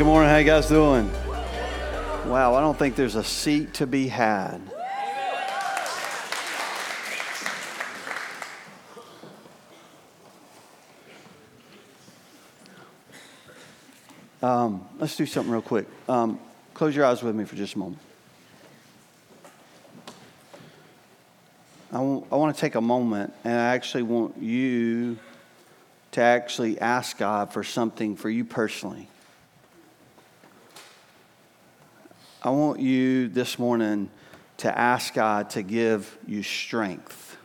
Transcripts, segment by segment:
good morning. How you guys doing? Wow, I don't think there's a seat to be had. Um, let's do something real quick. Um, close your eyes with me for just a moment. I want to take a moment and I actually want you to actually ask God for something for you personally. I want you this morning to ask God to give you strength.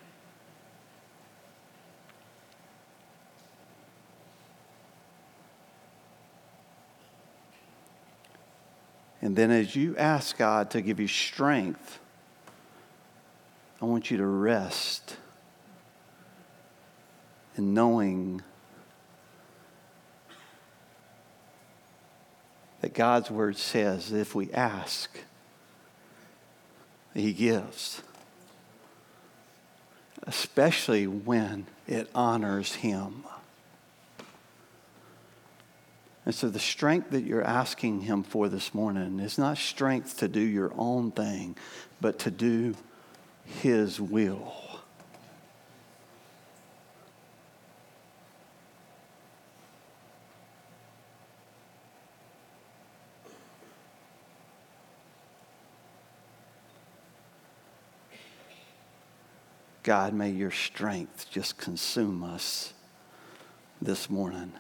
And then, as you ask God to give you strength, I want you to rest in knowing that God's word says that if we ask, He gives, especially when it honors Him. And so, the strength that you're asking Him for this morning is not strength to do your own thing, but to do His will. God, may your strength just consume us this morning.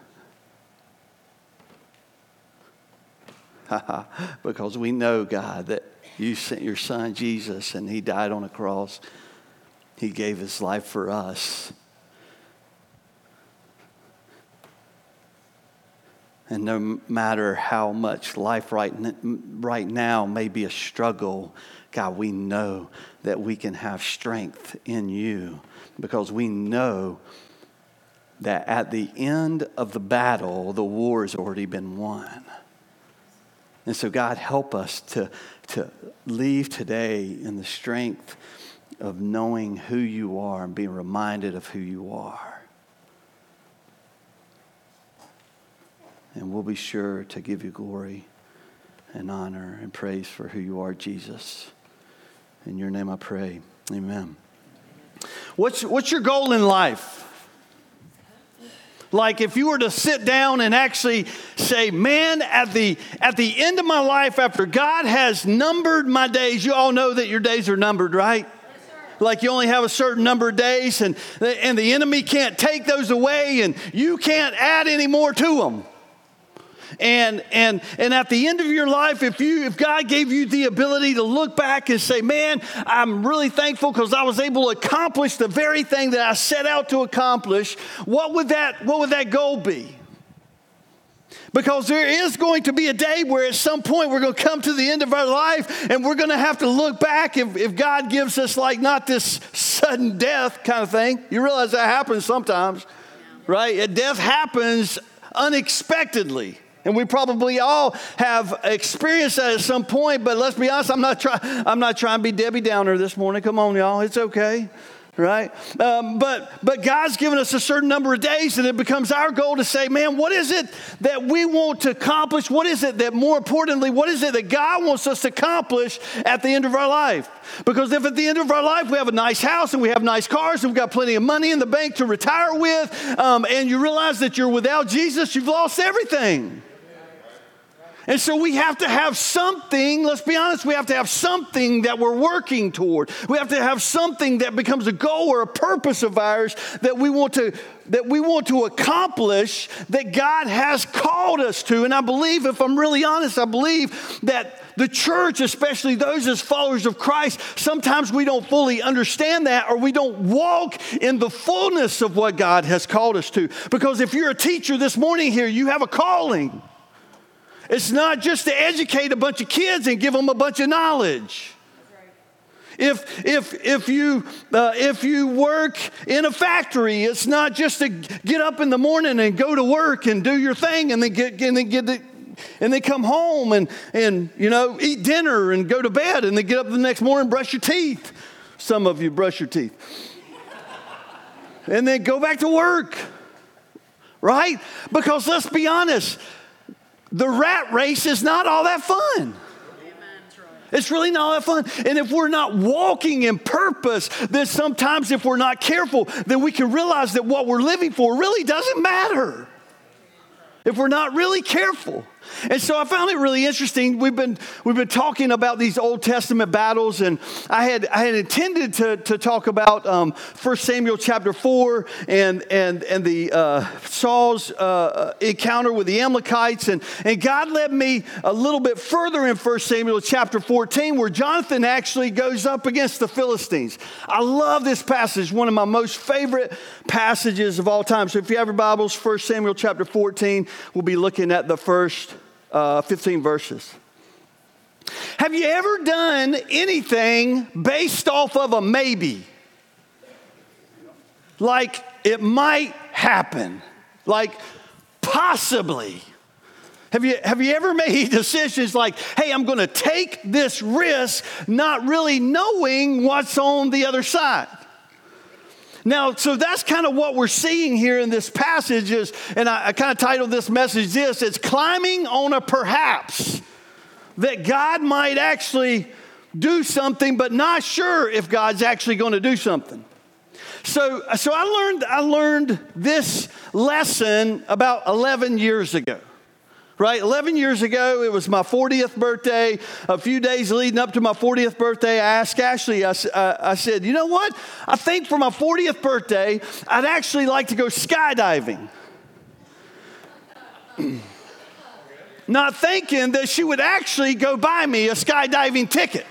because we know, God, that you sent your son Jesus and he died on a cross. He gave his life for us. And no matter how much life right, right now may be a struggle, God, we know that we can have strength in you because we know that at the end of the battle, the war has already been won. And so, God, help us to, to leave today in the strength of knowing who you are and being reminded of who you are. And we'll be sure to give you glory and honor and praise for who you are, Jesus. In your name I pray. Amen. What's, what's your goal in life? Like if you were to sit down and actually say, man, at the, at the end of my life, after God has numbered my days, you all know that your days are numbered, right? like you only have a certain number of days and, and the enemy can't take those away and you can't add any more to them and, and, and at the end of your life, if, you, if God gave you the ability to look back and say, Man, I'm really thankful because I was able to accomplish the very thing that I set out to accomplish, what would that, what would that goal be? Because there is going to be a day where at some point we're going to come to the end of our life and we're going to have to look back if, if God gives us, like, not this sudden death kind of thing. You realize that happens sometimes, right? Death happens unexpectedly. And we probably all have experienced that at some point, but let's be honest, I'm not, try, I'm not trying to be Debbie Downer this morning. Come on, y'all, it's okay right? Um, but but God's given us a certain number of days, and it becomes our goal to say, man, what is it that we want to accomplish? What is it that, more importantly, what is it that God wants us to accomplish at the end of our life? Because if at the end of our life we have a nice house and we have nice cars and we've got plenty of money in the bank to retire with, um, and you realize that you're without Jesus, you've lost everything. And so we have to have something, let's be honest, we have to have something that we're working toward. We have to have something that becomes a goal or a purpose of ours that we want to that we want to accomplish that God has called us to. And I believe if I'm really honest, I believe that the church, especially those as followers of Christ, sometimes we don't fully understand that or we don't walk in the fullness of what God has called us to. Because if you're a teacher this morning here, you have a calling. It's not just to educate a bunch of kids and give them a bunch of knowledge. If, if, if, you, uh, if you work in a factory, it's not just to get up in the morning and go to work and do your thing and then get, and then get and then come home and, and you know eat dinner and go to bed and then get up the next morning brush your teeth. Some of you brush your teeth. and then go back to work. Right? Because let's be honest, the rat race is not all that fun. It's really not all that fun. And if we're not walking in purpose, then sometimes if we're not careful, then we can realize that what we're living for really doesn't matter. If we're not really careful. And so I found it really interesting. We've been, we've been talking about these Old Testament battles, and I had, I had intended to, to talk about um, 1 Samuel chapter 4 and, and, and the uh, Saul's uh, encounter with the Amalekites. And, and God led me a little bit further in 1 Samuel chapter 14, where Jonathan actually goes up against the Philistines. I love this passage, one of my most favorite passages of all time. So if you have your Bibles, 1 Samuel chapter 14, we'll be looking at the first uh, 15 verses. Have you ever done anything based off of a maybe? Like it might happen, like possibly. Have you, have you ever made decisions like, hey, I'm going to take this risk, not really knowing what's on the other side? Now, so that's kind of what we're seeing here in this passage is, and I, I kind of titled this message this, it's climbing on a perhaps that God might actually do something, but not sure if God's actually going to do something. So, so I learned I learned this lesson about 11 years ago right? 11 years ago, it was my 40th birthday. A few days leading up to my 40th birthday, I asked Ashley, I, uh, I said, you know what? I think for my 40th birthday, I'd actually like to go skydiving. Not thinking that she would actually go buy me a skydiving ticket.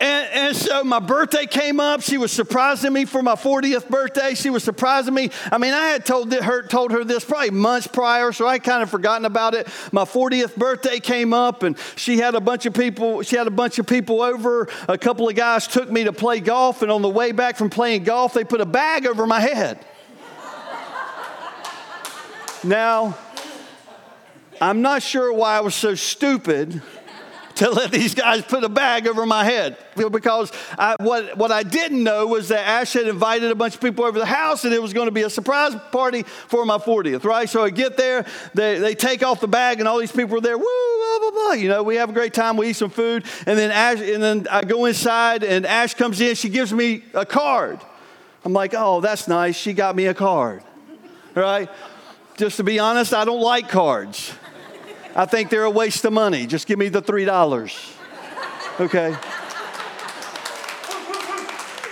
And, and, so my birthday came up. She was surprising me for my 40th birthday. She was surprising me. I mean, I had told her, told her this probably months prior, so I kind of forgotten about it. My 40th birthday came up, and she had a bunch of people. She had a bunch of people over. A couple of guys took me to play golf, and on the way back from playing golf, they put a bag over my head. now, I'm not sure why I was so stupid to let these guys put a bag over my head because I, what, what I didn't know was that Ash had invited a bunch of people over the house and it was going to be a surprise party for my 40th, right? So I get there, they, they take off the bag and all these people are there, woo, blah, blah, blah. You know, we have a great time, we eat some food, and then Ash, and then I go inside and Ash comes in, she gives me a card. I'm like, oh, that's nice. She got me a card, right? Just to be honest, I don't like cards. I think they're a waste of money. Just give me the $3. Okay?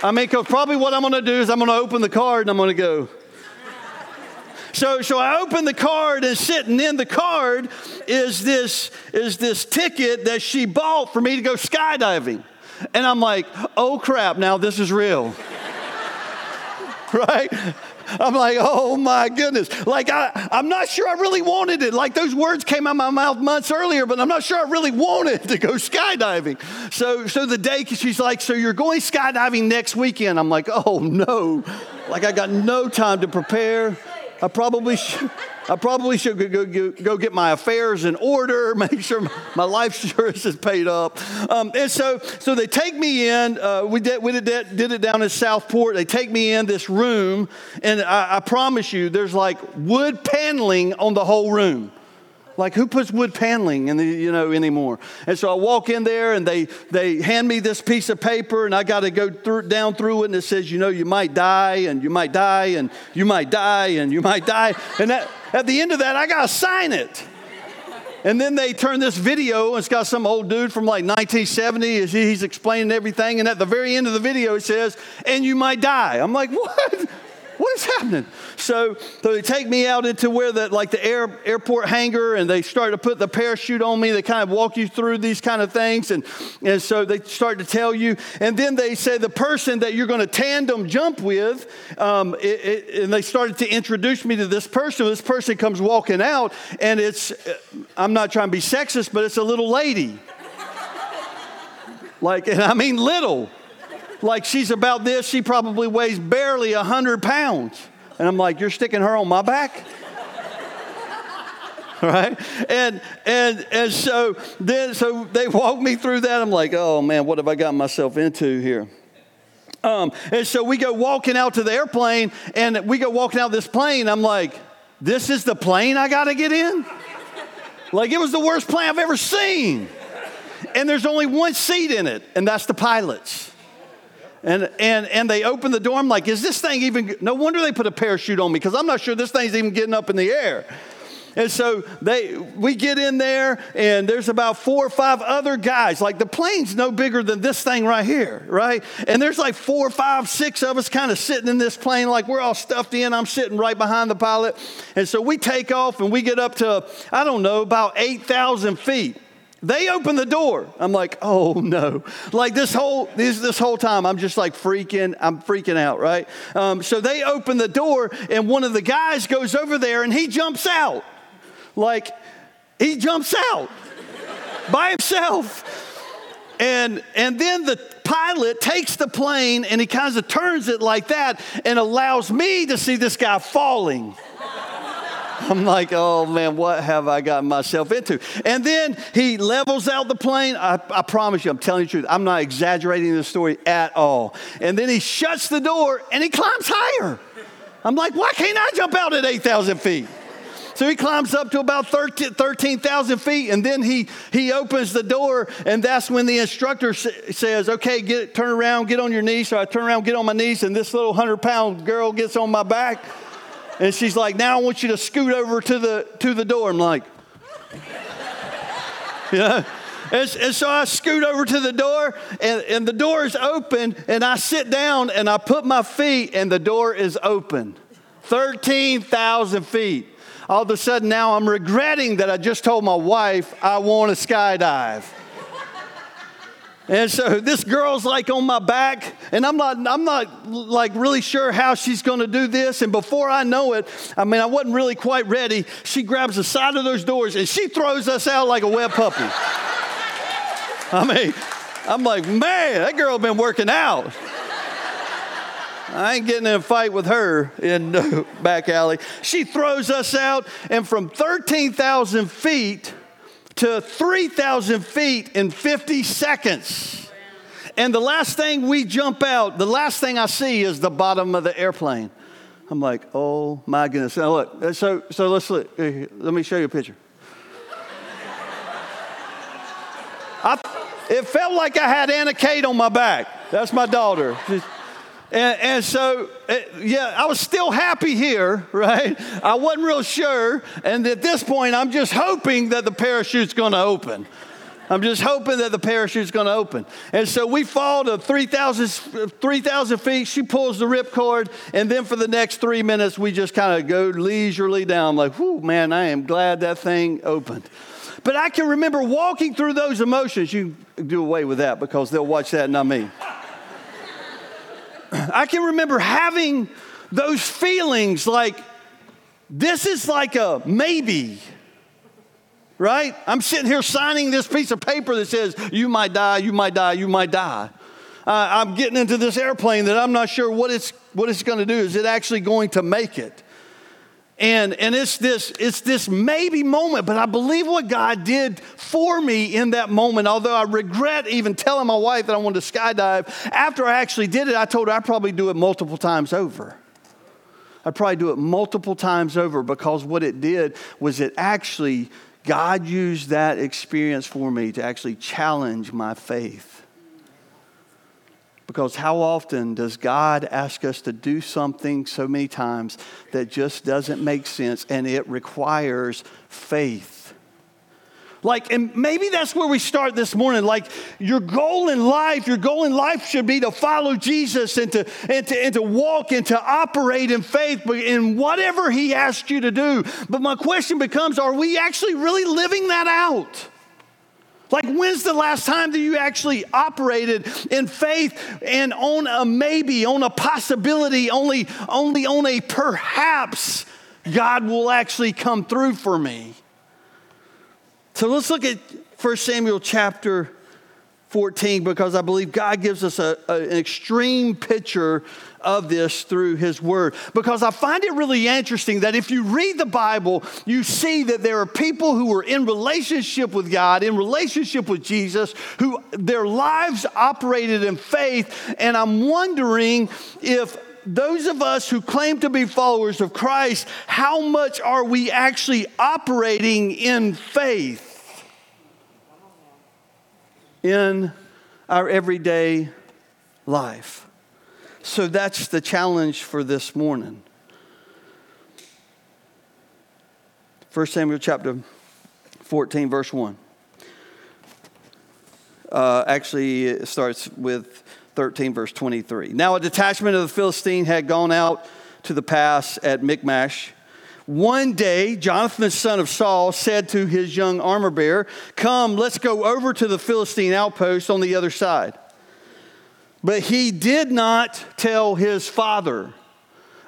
I mean, because probably what I'm to do is I'm to open the card and I'm to go. So, so I open the card and sitting in the card is this, is this ticket that she bought for me to go skydiving. And I'm like, oh crap, now this is real. right? I'm like, oh my goodness. Like, I, I'm not sure I really wanted it. Like, those words came out of my mouth months earlier, but I'm not sure I really wanted to go skydiving. So, so the day she's like, so you're going skydiving next weekend. I'm like, oh no. Like, I got no time to prepare. I probably should. I probably should go, go, go, get my affairs in order, make sure my life insurance is paid up. Um, and so, so they take me in. Uh, we did, we did, did it down in Southport. They take me in this room, and I, I promise you, there's like wood paneling on the whole room. Like who puts wood paneling in the, you know anymore? And so I walk in there and they they hand me this piece of paper and I got to go through, down through it and it says you know you might die and you might die and you might die and you might die and at the end of that I got to sign it. And then they turn this video, and it's got some old dude from like 1970. He's explaining everything. And at the very end of the video, it says, and you might die. I'm like, what? What is happening? So, so they take me out into where the like the air, airport hangar, and they start to put the parachute on me. They kind of walk you through these kind of things, and and so they start to tell you, and then they say the person that you're going to tandem jump with, um, it, it, and they started to introduce me to this person. This person comes walking out, and it's I'm not trying to be sexist, but it's a little lady. like, and I mean little like she's about this, she probably weighs barely 100 pounds. And I'm like, you're sticking her on my back? right? And and and so then so they walk me through that. I'm like, oh man, what have I gotten myself into here? Um, and so we go walking out to the airplane, and we go walking out this plane. I'm like, this is the plane I got to get in? Like it was the worst plane I've ever seen. And there's only one seat in it, and that's the pilot's. And, and, and they open the door. I'm like, is this thing even? No wonder they put a parachute on me because I'm not sure this thing's even getting up in the air. And so they, we get in there, and there's about four or five other guys. Like the plane's no bigger than this thing right here, right? And there's like four, five, six of us kind of sitting in this plane, like we're all stuffed in. I'm sitting right behind the pilot. And so we take off and we get up to, I don't know, about 8,000 feet. They open the door. I'm like, oh no! Like this whole this this whole time, I'm just like freaking. I'm freaking out, right? Um, so they open the door, and one of the guys goes over there, and he jumps out. Like he jumps out by himself. And, and then the pilot takes the plane and he kind of turns it like that and allows me to see this guy falling. I'm like, oh man, what have I gotten myself into? And then he levels out the plane. I, I, promise you, I'm telling you the truth. I'm not exaggerating the story at all. And then he shuts the door and he climbs higher. I'm like, why can't I jump out at 8,000 feet? So he climbs up to about 13,000 feet, and then he, he opens the door, and that's when the instructor says, Okay, get, turn around, get on your knees. So I turn around, get on my knees, and this little 100 pound girl gets on my back. And she's like, Now I want you to scoot over to the, to the door. I'm like, Yeah. And, and, so I scoot over to the door, and, and the door is open, and I sit down and I put my feet, and the door is open. 13,000 feet all of a sudden now I'm regretting that I just told my wife I want to skydive. And so this girl's like on my back, and I'm not, I'm not like really sure how she's to do this. And before I know it, I mean, I wasn't really quite ready. She grabs the side of those doors and she throws us out like a wet puppy. I mean, I'm like, man, that girl been working out. I ain't getting in a fight with her in the back alley. She throws us out, and from 13,000 feet to 3,000 feet in 50 seconds. And the last thing we jump out, the last thing I see is the bottom of the airplane. I'm like, oh my goodness. Now look, uh, so, so let's look. Uh, let me show you a picture. I, it felt like I had Anna Kate on my back. That's my daughter. She's, and, and so, uh, yeah, I was still happy here, right? I wasn't real sure. And at this point, I'm just hoping that the parachute's going to open. I'm just hoping that the parachute's going to open. And so we fall to 3,000 3, feet. She pulls the ripcord. And then for the next three minutes, we just kind of go leisurely down, like, whoo, man, I am glad that thing opened. But I can remember walking through those emotions. You do away with that because they'll watch that, not me. I can remember having those feelings like, this is like a maybe, right? I'm sitting here signing this piece of paper that says, you might die, you might die, you might die. Uh, I'm getting into this airplane that I'm not sure what it's, what it's going to do. Is it actually going to make it? And, and it's, this, it's this maybe moment, but I believe what God did for me in that moment, although I regret even telling my wife that I wanted to skydive. After I actually did it, I told her I'd probably do it multiple times over. I'd probably do it multiple times over because what it did was it actually, God used that experience for me to actually challenge my faith. Because how often does God ask us to do something so many times that just doesn't make sense and it requires faith? Like, and maybe that's where we start this morning. Like, your goal in life, your goal in life should be to follow Jesus and to, and to, and to walk and to operate in faith in whatever He asks you to do. But my question becomes are we actually really living that out? Like, when's the last time that you actually operated in faith and on a maybe, on a possibility, only, only on a perhaps God will actually come through for me? So let's look at 1 Samuel chapter 14 because I believe God gives us a, a, an extreme picture of this through His Word. Because I find it really interesting that if you read the Bible, you see that there are people who were in relationship with God, in relationship with Jesus, who their lives operated in faith. And I'm wondering if those of us who claim to be followers of Christ, how much are we actually operating in faith in our everyday life? So that's the challenge for this morning. 1 Samuel chapter 14, verse 1. Uh, actually, it starts with 13, verse 23. Now, a detachment of the Philistine had gone out to the pass at Michmash. One day, Jonathan, the son of Saul, said to his young armor bearer, Come, let's go over to the Philistine outpost on the other side. But he did not tell his father.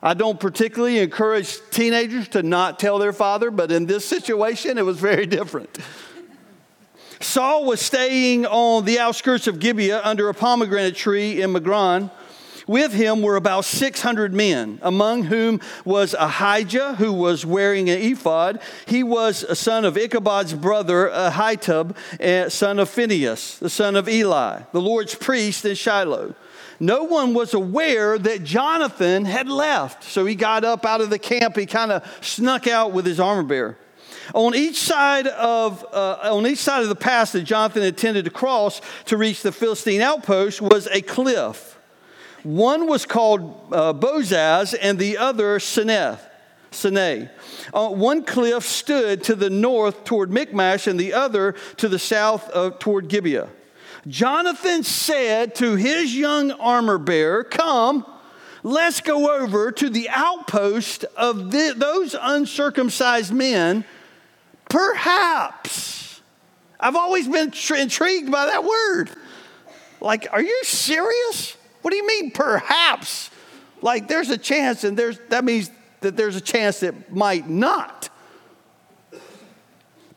I don't particularly encourage teenagers to not tell their father, but in this situation, it was very different. Saul was staying on the outskirts of Gibeah under a pomegranate tree in Migron. With him were about 600 men, among whom was Ahijah, who was wearing an ephod. He was a son of Ichabod's brother, Ahitub, son of Phinehas, the son of Eli, the Lord's priest in Shiloh. No one was aware that Jonathan had left. So he got up out of the camp. He kind of snuck out with his armor bearer. On each side of, uh, on each side of the pass that Jonathan intended to cross to reach the Philistine outpost was a cliff. One was called uh, Bozez and the other Seneh. Sinai. Uh, one cliff stood to the north toward Michmash and the other to the south of, toward Gibeah. Jonathan said to his young armor bearer, Come, let's go over to the outpost of the, those uncircumcised men Perhaps. I've always been tr- intrigued by that word. Like, are you serious? What do you mean, perhaps? Like, there's a chance, and there's, that means that there's a chance that might not.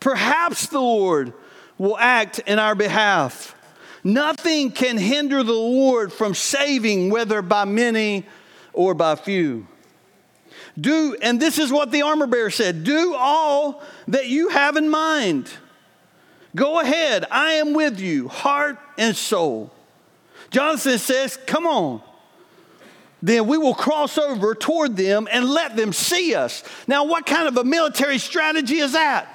Perhaps the Lord will act in our behalf. Nothing can hinder the Lord from saving, whether by many or by few. Do, and this is what the armor bearer said do all that you have in mind. Go ahead, I am with you, heart and soul. Jonathan says, Come on. Then we will cross over toward them and let them see us. Now, what kind of a military strategy is that?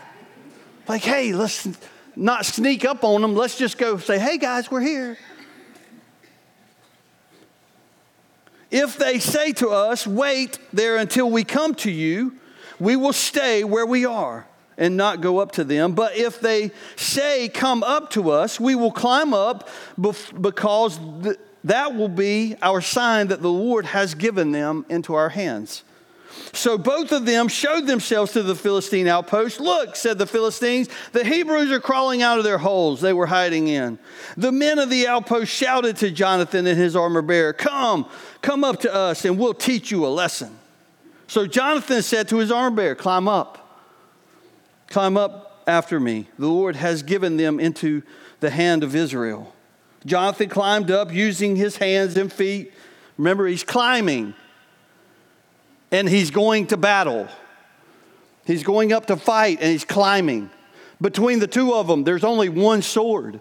Like, hey, let's not sneak up on them. Let's just go say, hey, guys, we're here. If they say to us, Wait there until we come to you, we will stay where we are and not go up to them. But if they say, Come up to us, we will climb up because that will be our sign that the Lord has given them into our hands. So both of them showed themselves to the Philistine outpost. Look, said the Philistines, the Hebrews are crawling out of their holes they were hiding in. The men of the outpost shouted to Jonathan and his armor bearer, Come, come up to us, and we'll teach you a lesson. So Jonathan said to his armor bearer, Climb up. Climb up after me. The Lord has given them into the hand of Israel. Jonathan climbed up using his hands and feet. Remember, he's climbing and he's going to battle. He's going up to fight and he's climbing. Between the two of them, there's only one sword.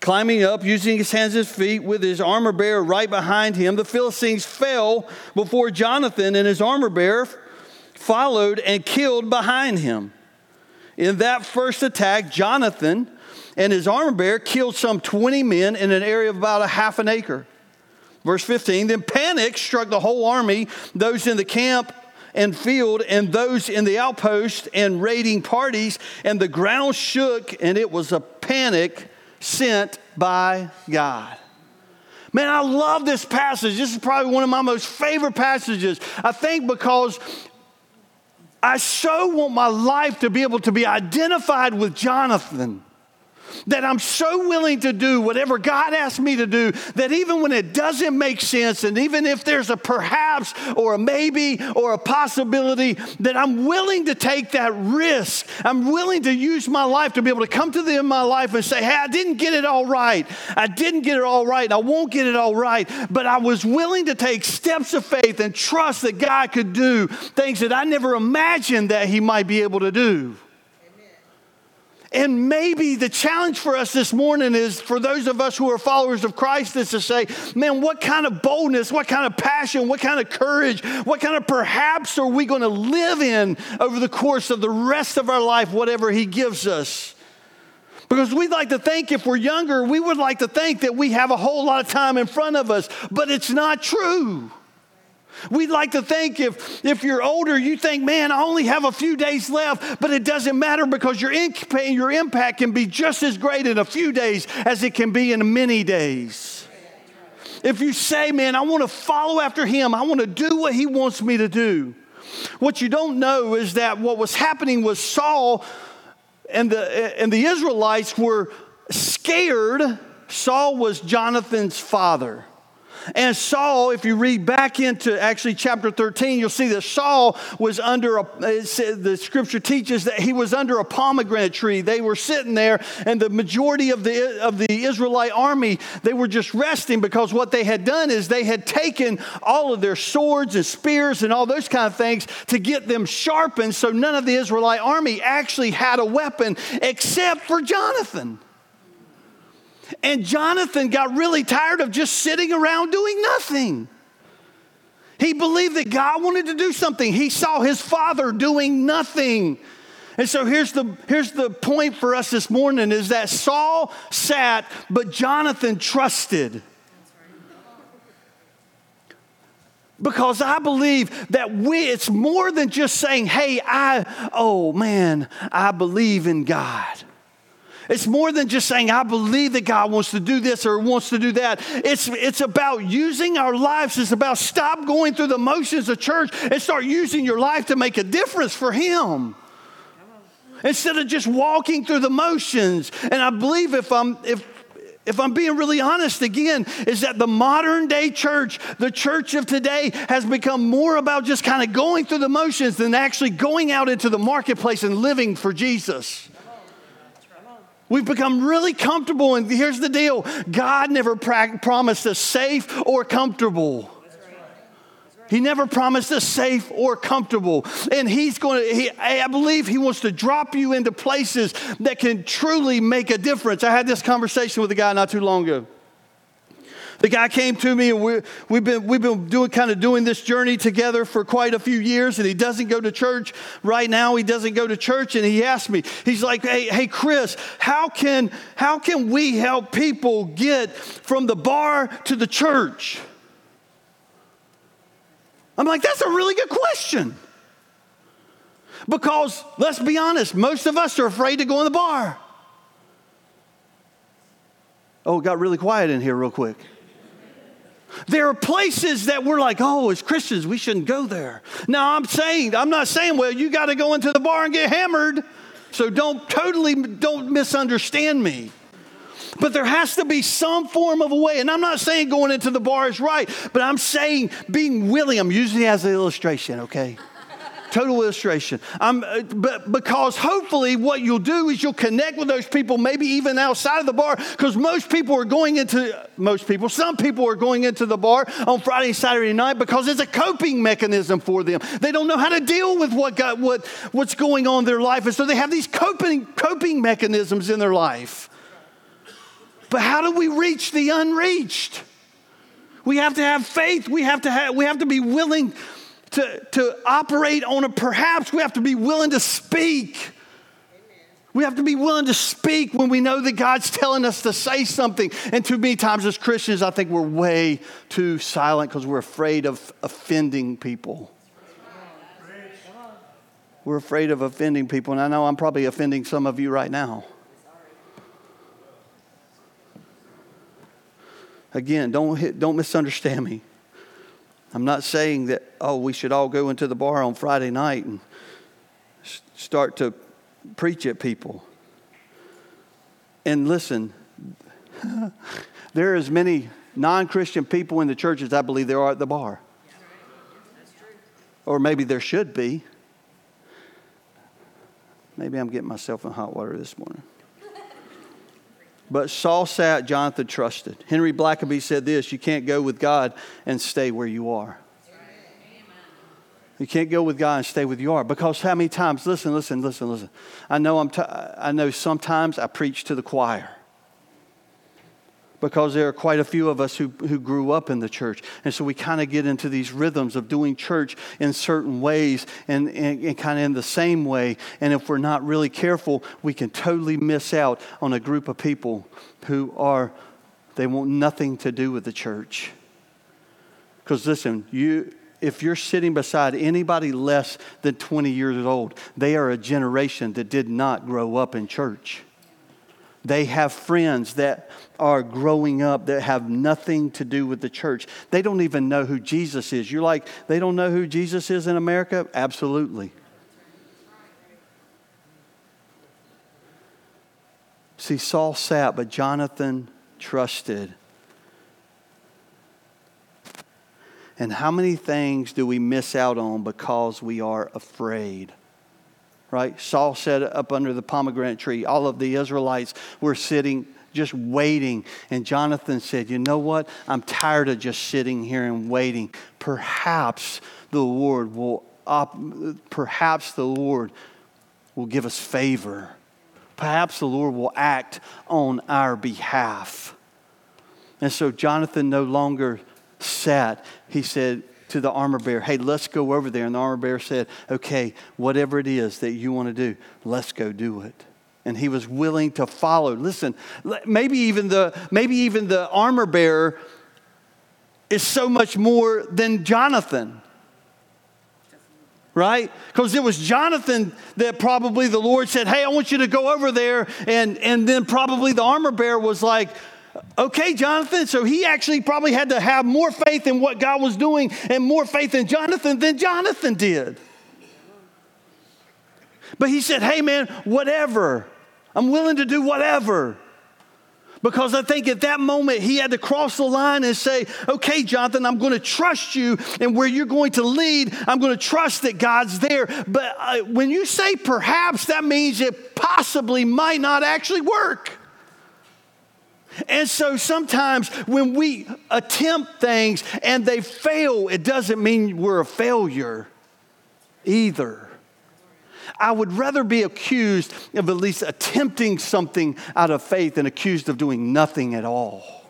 Climbing up, using his hands and feet, with his armor bearer right behind him, the Philistines fell before Jonathan, and his armor bearer followed and killed behind him. In that first attack, Jonathan and his armor bearer killed some 20 men in an area of about a half an acre. Verse 15 Then panic struck the whole army, those in the camp and field, and those in the outpost and raiding parties, and the ground shook, and it was a panic sent by God. Man, I love this passage. This is probably one of my most favorite passages. I think because I so want my life to be able to be identified with Jonathan that I'm so willing to do whatever God asks me to do that even when it doesn't make sense, and even if there's a perhaps or a maybe or a possibility, that I'm willing to take that risk. I'm willing to use my life to be able to come to the end of my life and say, hey, I didn't get it all right. I didn't get it all right, I won't get it all right. But I was willing to take steps of faith and trust that God could do things that I never imagined that He might be able to do. And maybe the challenge for us this morning is for those of us who are followers of Christ is to say, man, what kind of boldness, what kind of passion, what kind of courage, what kind of perhaps are we going to live in over the course of the rest of our life, whatever He gives us? Because we'd like to think if we're younger, we would like to think that we have a whole lot of time in front of us, but it's not true. We'd like to think if, if you're older, you think, man, I only have a few days left, but it doesn't matter because your, your impact can be just as great in a few days as it can be in many days. If you say, man, I want to follow after him, I want to do what he wants me to do. What you don't know is that what was happening was Saul and the, and the Israelites were scared. Saul was Jonathan's father. And Saul, if you read back into actually chapter 13, you'll see that Saul was under a, the scripture teaches that he was under a pomegranate tree. They were sitting there, and the majority of the, of the Israelite army, they were just resting because what they had done is they had taken all of their swords and spears and all those kind of things to get them sharpened so none of the Israelite army actually had a weapon except for Jonathan. And Jonathan got really tired of just sitting around doing nothing. He believed that God wanted to do something. He saw his father doing nothing. And so here's the, here's the point for us this morning is that Saul sat, but Jonathan trusted. Because I believe that we, it's more than just saying, hey, I, oh man, I believe in God. It's more than just saying, I believe that God wants to do this or wants to do that. It's, it's about using our lives. It's about stop going through the motions of church and start using your life to make a difference for Him. Instead of just walking through the motions. And I believe if I'm, if, if I'm being really honest again, is that the modern day church, the church of today, has become more about just kind of going through the motions than actually going out into the marketplace and living for Jesus. We've become really comfortable, and here's the deal God never pra- promised us safe or comfortable. He never promised us safe or comfortable. And He's going to, he, I believe He wants to drop you into places that can truly make a difference. I had this conversation with a guy not too long ago. The guy came to me, and we, we've been, we've been doing, kind of doing this journey together for quite a few years, and he doesn't go to church. Right now, he doesn't go to church, and he asked me, he's like, hey, hey Chris, how can, how can we help people get from the bar to the church? I'm like, that's a really good question. Because let's be honest, most of us are afraid to go in the bar. Oh, it got really quiet in here, real quick. There are places that we're like, oh, as Christians, we shouldn't go there. Now, I'm saying, I'm not saying, well, you got to go into the bar and get hammered. So don't totally, don't misunderstand me. But there has to be some form of a way. And I'm not saying going into the bar is right, but I'm saying being willing. I'm using it as an illustration, okay? Total illustration. Um, but because hopefully what you'll do is you'll connect with those people, maybe even outside of the bar, because most people are going into, most people, some people are going into the bar on Friday Saturday night because it's a coping mechanism for them. They don't know how to deal with what, got, what what's going on in their life. And so they have these coping, coping mechanisms in their life. But how do we reach the unreached? We have to have faith. We have to, have, we have to be willing to, to operate on a perhaps, we have to be willing to speak. We have to be willing to speak when we know that God's telling us to say something. And too many times as Christians, I think we're way too silent because we're afraid of offending people. We're afraid of offending people. And I know I'm probably offending some of you right now. Again, don't, hit, don't misunderstand me. I'm not saying that, oh, we should all go into the bar on Friday night and start to preach at people. And listen, there are as many non Christian people in the church as I believe there are at the bar. Or maybe there should be. Maybe I'm getting myself in hot water this morning. But Saul sat, Jonathan trusted. Henry Blackaby said this You can't go with God and stay where you are. You can't go with God and stay with you are. Because how many times, listen, listen, listen, listen. I know, I'm t- I know sometimes I preach to the choir because there are quite a few of us who, who grew up in the church. And so we kind of get into these rhythms of doing church in certain ways and, and, and kind of in the same way. And if we're not really careful, we can totally miss out on a group of people who are, they want nothing to do with the church. Because listen, you, if you're sitting beside anybody less than 20 years old, they are a generation that did not grow up in church. They have friends that are growing up that have nothing to do with the church. They don't even know who Jesus is. You're like, they don't know who Jesus is in America? Absolutely. See, Saul sat, but Jonathan trusted. And how many things do we miss out on because we are afraid? Right? Saul sat up under the pomegranate tree. All of the Israelites were sitting just waiting. And Jonathan said, You know what? I'm tired of just sitting here and waiting. Perhaps the Lord will, op- perhaps the Lord will give us favor. Perhaps the Lord will act on our behalf. And so Jonathan no longer sat, he said to the armor bearer, Hey, let's go over there. And the armor bearer said, Okay, whatever it is that you want to do, let's go do it. And he was willing to follow. Listen, maybe even the, maybe even the armor bearer is so much more than Jonathan right? Because it was Jonathan that probably the Lord said, Hey, I want you to go over there. And, and then probably the armor bearer was like, Okay, Jonathan. So he actually probably had to have more faith in what God was doing and more faith in Jonathan than Jonathan did. But he said, Hey, man, whatever. I'm willing to do whatever. Because I think at that moment he had to cross the line and say, Okay, Jonathan, I'm going to trust you, and where you're going to lead, I'm going to trust that God's there. But uh, when you say perhaps, that means it possibly might not actually work. And so sometimes when we attempt things and they fail, it doesn't mean we're a failure either. I would rather be accused of at least attempting something out of faith than accused of doing nothing at all.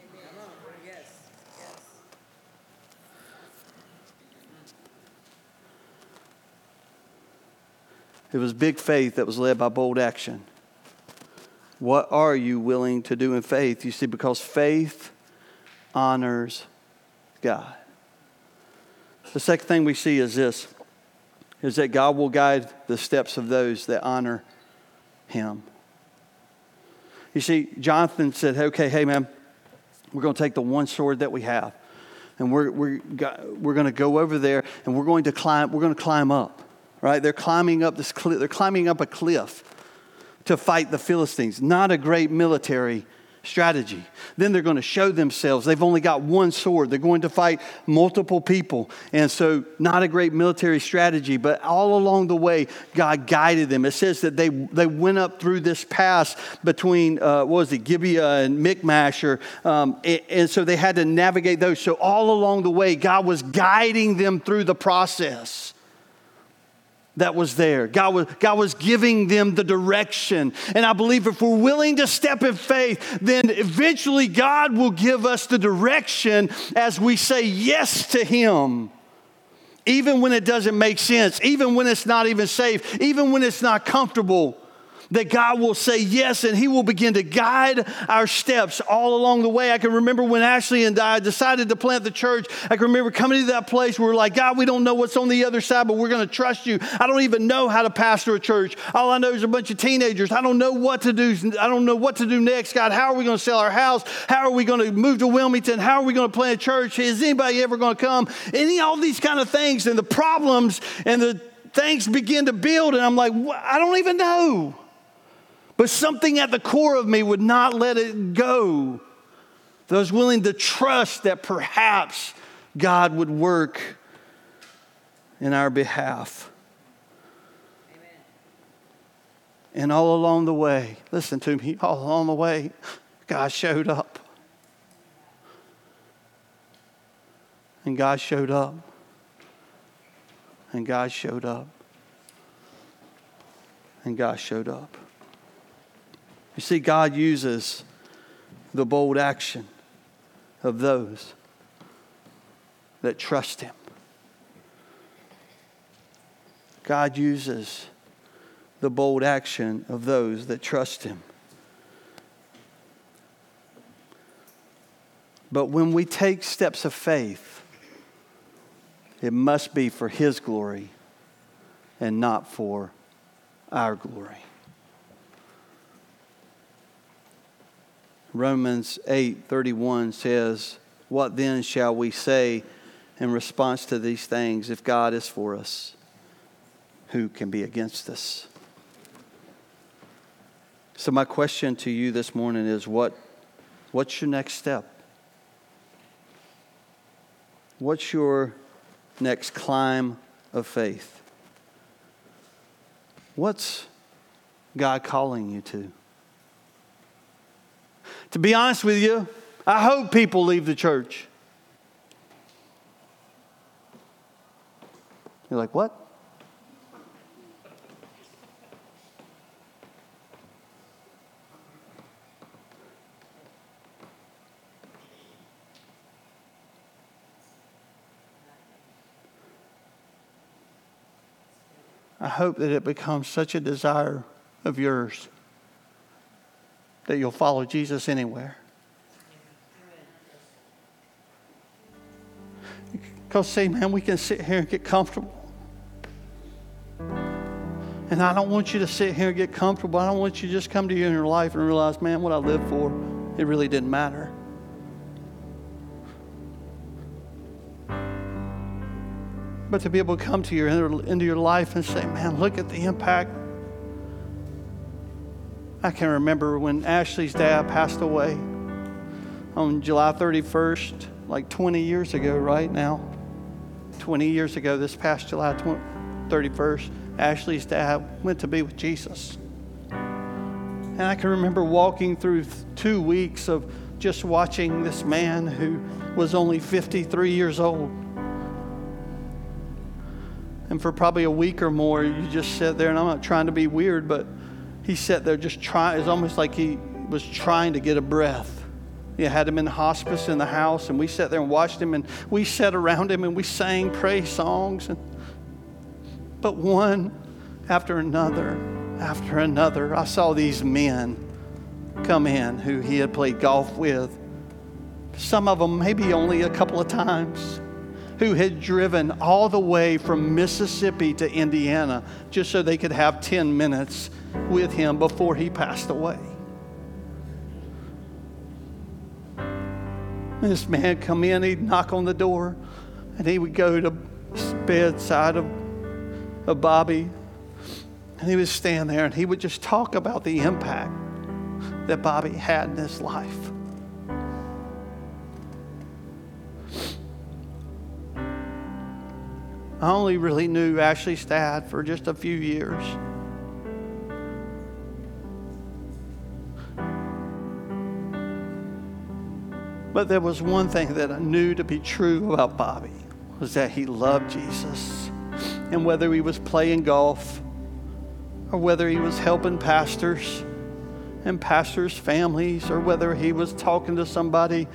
It was big faith that was led by bold action. What are you willing to do in faith? You see, because faith honors God. The second thing we see is this is that God will guide the steps of those that honor him. You see, Jonathan said, okay, hey, man, we're going to take the one sword that we have, and we're, we're, we're going to go over there, and we're going to climb, we're going to climb up, right? They're climbing up this cliff, they're climbing up a cliff to fight the Philistines. Not a great military strategy. Then they're going to show themselves. They've only got one sword. They're going to fight multiple people. And so, not a great military strategy, but all along the way, God guided them. It says that they, they went up through this pass between, uh, what was it, Gibeah and Michmash. Or, um, and, and so they had to navigate those. So, all along the way, God was guiding them through the process that was there. God was, God was giving them the direction. And I believe if we're willing to step in faith, then eventually God will give us the direction as we say yes to Him. Even when it doesn't make sense, even when it's not even safe, even when it's not comfortable that God will say yes and He will begin to guide our steps all along the way. I can remember when Ashley and I decided to plant the church. I can remember coming to that place where we're like, God, we don't know what's on the other side, but we're going to trust you. I don't even know how to pastor a church. All I know is a bunch of teenagers. I don't know what to do. I don't know what to do next. God, how are we going to sell our house? How are we going to move to Wilmington? How are we going to plant a church? Is anybody ever going to come? Any all these kind of things and the problems and the things begin to build, and I'm like, I don't even know. But something at the core of me would not let it go. That I was willing to trust that perhaps God would work in our behalf. Amen. And all along the way, listen to me, all along the way, God showed up. And God showed up. And God showed up. And God showed up. You see, God uses the bold action of those that trust Him. God uses the bold action of those that trust Him. But when we take steps of faith, it must be for His glory and not for our glory. Romans 8:31 says, "What then shall we say in response to these things if God is for us, who can be against us?" So my question to you this morning is what what's your next step? What's your next climb of faith? What's God calling you to? To be honest with you, I hope people leave the church. You're like, what? I hope that it becomes such a desire of yours that you'll follow Jesus anywhere. Because, see, man, we can sit here and get comfortable. And I don't want you to sit here and get comfortable. I don't want you to just come to you in your life and realize, man, what I lived for, it really didn't matter. But to be able to come to your into your life and say, man, look at the impact I can remember when Ashley's dad passed away on July 31st, like 20 years ago, right now. 20 years ago, this past July 31st, Ashley's dad went to be with Jesus. And I can remember walking through two weeks of just watching this man who was only 53 years old. And for probably a week or more, you just sit there, and I'm not trying to be weird, but he sat there just trying, it's almost like he was trying to get a breath. He had him in hospice in the house, and we sat there and watched him, and we sat around him and we sang praise songs. And, but one after another, after another, I saw these men come in who he had played golf with. Some of them maybe only a couple of times who had driven all the way from Mississippi to Indiana just so they could have 10 minutes with him before he passed away. This man come in, he'd knock on the door, and he would go to bedside of, of Bobby, and he would stand there and he would just talk about the impact that Bobby had in his life. I only really knew Ashley's dad for just a few years. But there was one thing that I knew to be true about Bobby was that he loved Jesus. And whether he was playing golf or whether he was helping pastors and pastors' families or whether he was talking to somebody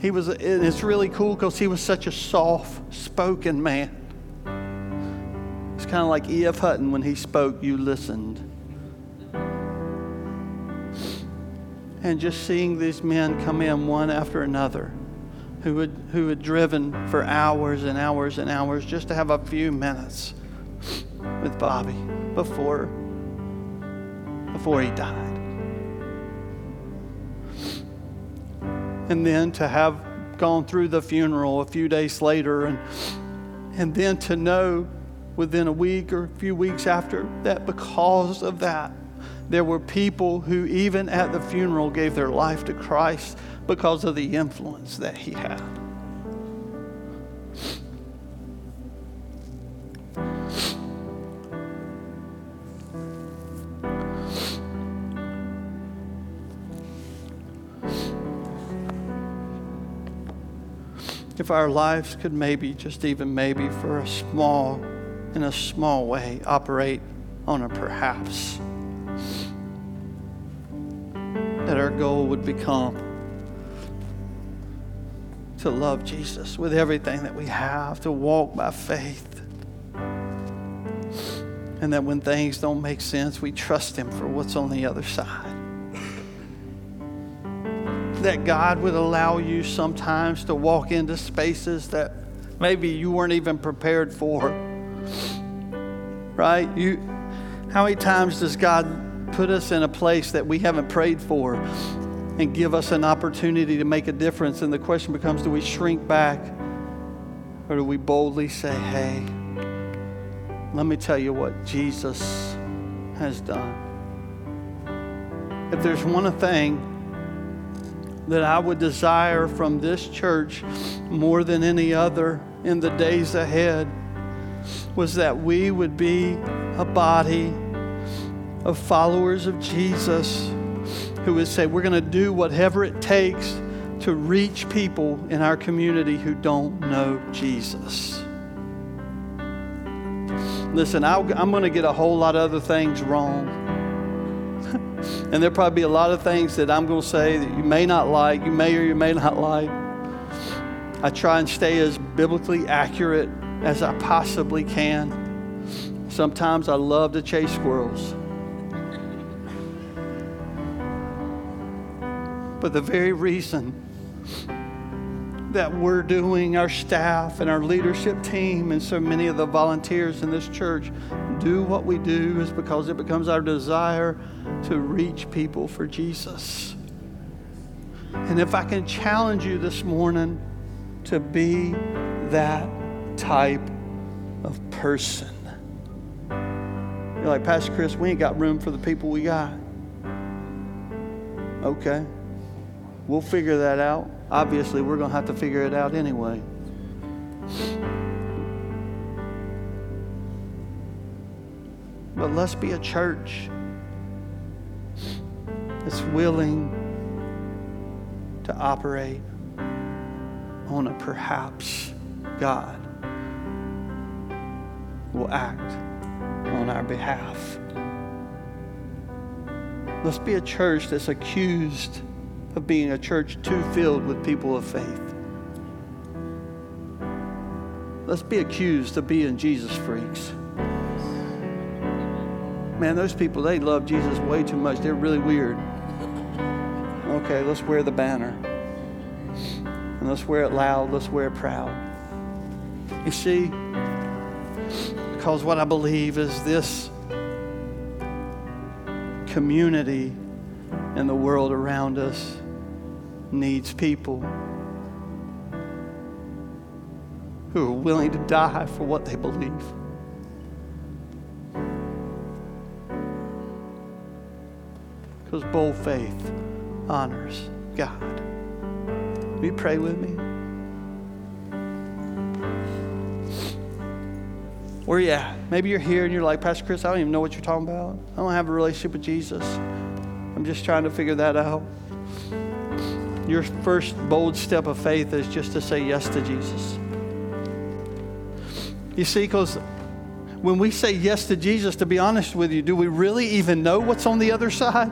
he was it's really cool because he was such a soft spoken man it's kind of like E.F. Hutton when he spoke you listened and just seeing these men come in one after another who had, who had driven for hours and hours and hours just to have a few minutes with Bobby before, before he died. And then to have gone through the funeral a few days later and, and then to know within a week or a few weeks after that because of that there were people who, even at the funeral, gave their life to Christ because of the influence that he had. if our lives could maybe, just even maybe for a small, in a small way, operate on a perhaps. That our goal would become to love Jesus with everything that we have, to walk by faith. And that when things don't make sense, we trust Him for what's on the other side. That God would allow you sometimes to walk into spaces that maybe you weren't even prepared for. Right? You how many times does God put us in a place that we haven't prayed for and give us an opportunity to make a difference. And the question becomes do we shrink back or do we boldly say, hey, let me tell you what Jesus has done? If there's one thing that I would desire from this church more than any other in the days ahead was that we would be a body of followers of Jesus who would say, We're going to do whatever it takes to reach people in our community who don't know Jesus. Listen, i am going to get a whole lot of other things wrong. and there'll probably be a lot of things that I'm going to say that you may not like, you may or you may not like. I try and stay as biblically accurate as I possibly can. Sometimes I love to chase squirrels. But the very reason that we're doing, our staff and our leadership team, and so many of the volunteers in this church do what we do is because it becomes our desire to reach people for Jesus. And if I can challenge you this morning to be that type of person. You're like, Pastor Chris, we ain't got room for the people we got. Okay. We'll figure that out. Obviously, we're going to have to figure it out anyway. But let's be a church that's willing to operate on a perhaps God will act on our behalf. Let's be a church that's accused of being a church too filled with people of faith. Let's be accused of being Jesus freaks. Man, those people, they love Jesus way too much. They're really weird. Okay, let's wear the banner. And let's wear it loud. Let's wear it proud. You see, because what I believe is this community and the world around us needs people who are willing to die for what they believe. Because bold faith honors God. Will you pray with me? Where you at? Maybe you're here and you're like, Pastor Chris, I don't even know what you're talking about. I don't have a relationship with Jesus. I'm just trying to figure that out. Your first bold step of faith is just to say yes to Jesus. You see, because when we say yes to Jesus, to be honest with you, do we really even know what's on the other side?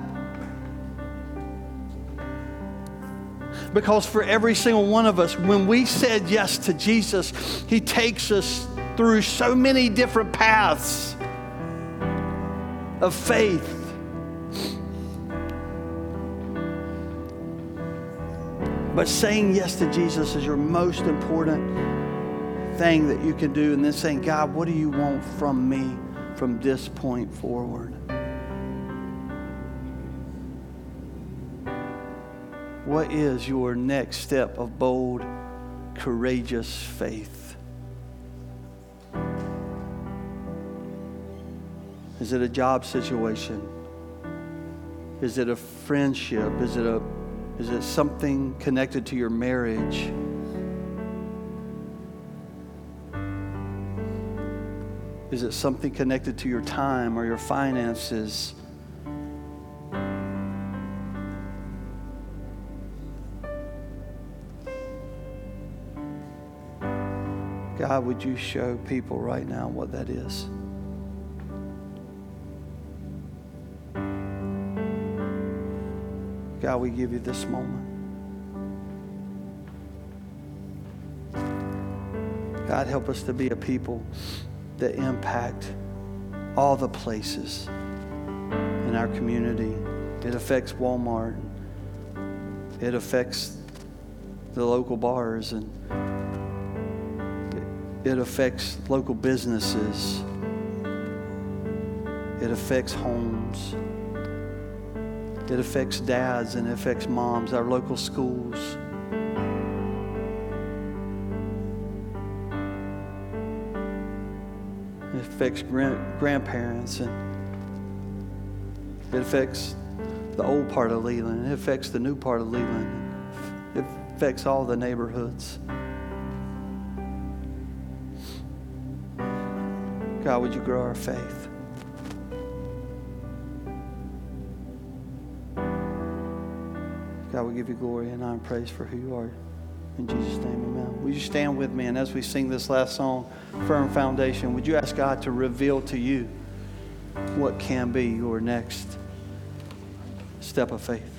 Because for every single one of us, when we said yes to Jesus, He takes us through so many different paths of faith But saying yes to Jesus is your most important thing that you can do. And then saying, God, what do you want from me from this point forward? What is your next step of bold, courageous faith? Is it a job situation? Is it a friendship? Is it a is it something connected to your marriage? Is it something connected to your time or your finances? God, would you show people right now what that is? God, we give you this moment. God, help us to be a people that impact all the places in our community. It affects Walmart. It affects the local bars and it affects local businesses. It affects homes. It affects dads and it affects moms, our local schools. It affects grand- grandparents and it affects the old part of Leland. It affects the new part of Leland. It affects all the neighborhoods. God, would you grow our faith? We give you glory and honor and praise for who you are. In Jesus' name, amen. Would you stand with me? And as we sing this last song, Firm Foundation, would you ask God to reveal to you what can be your next step of faith?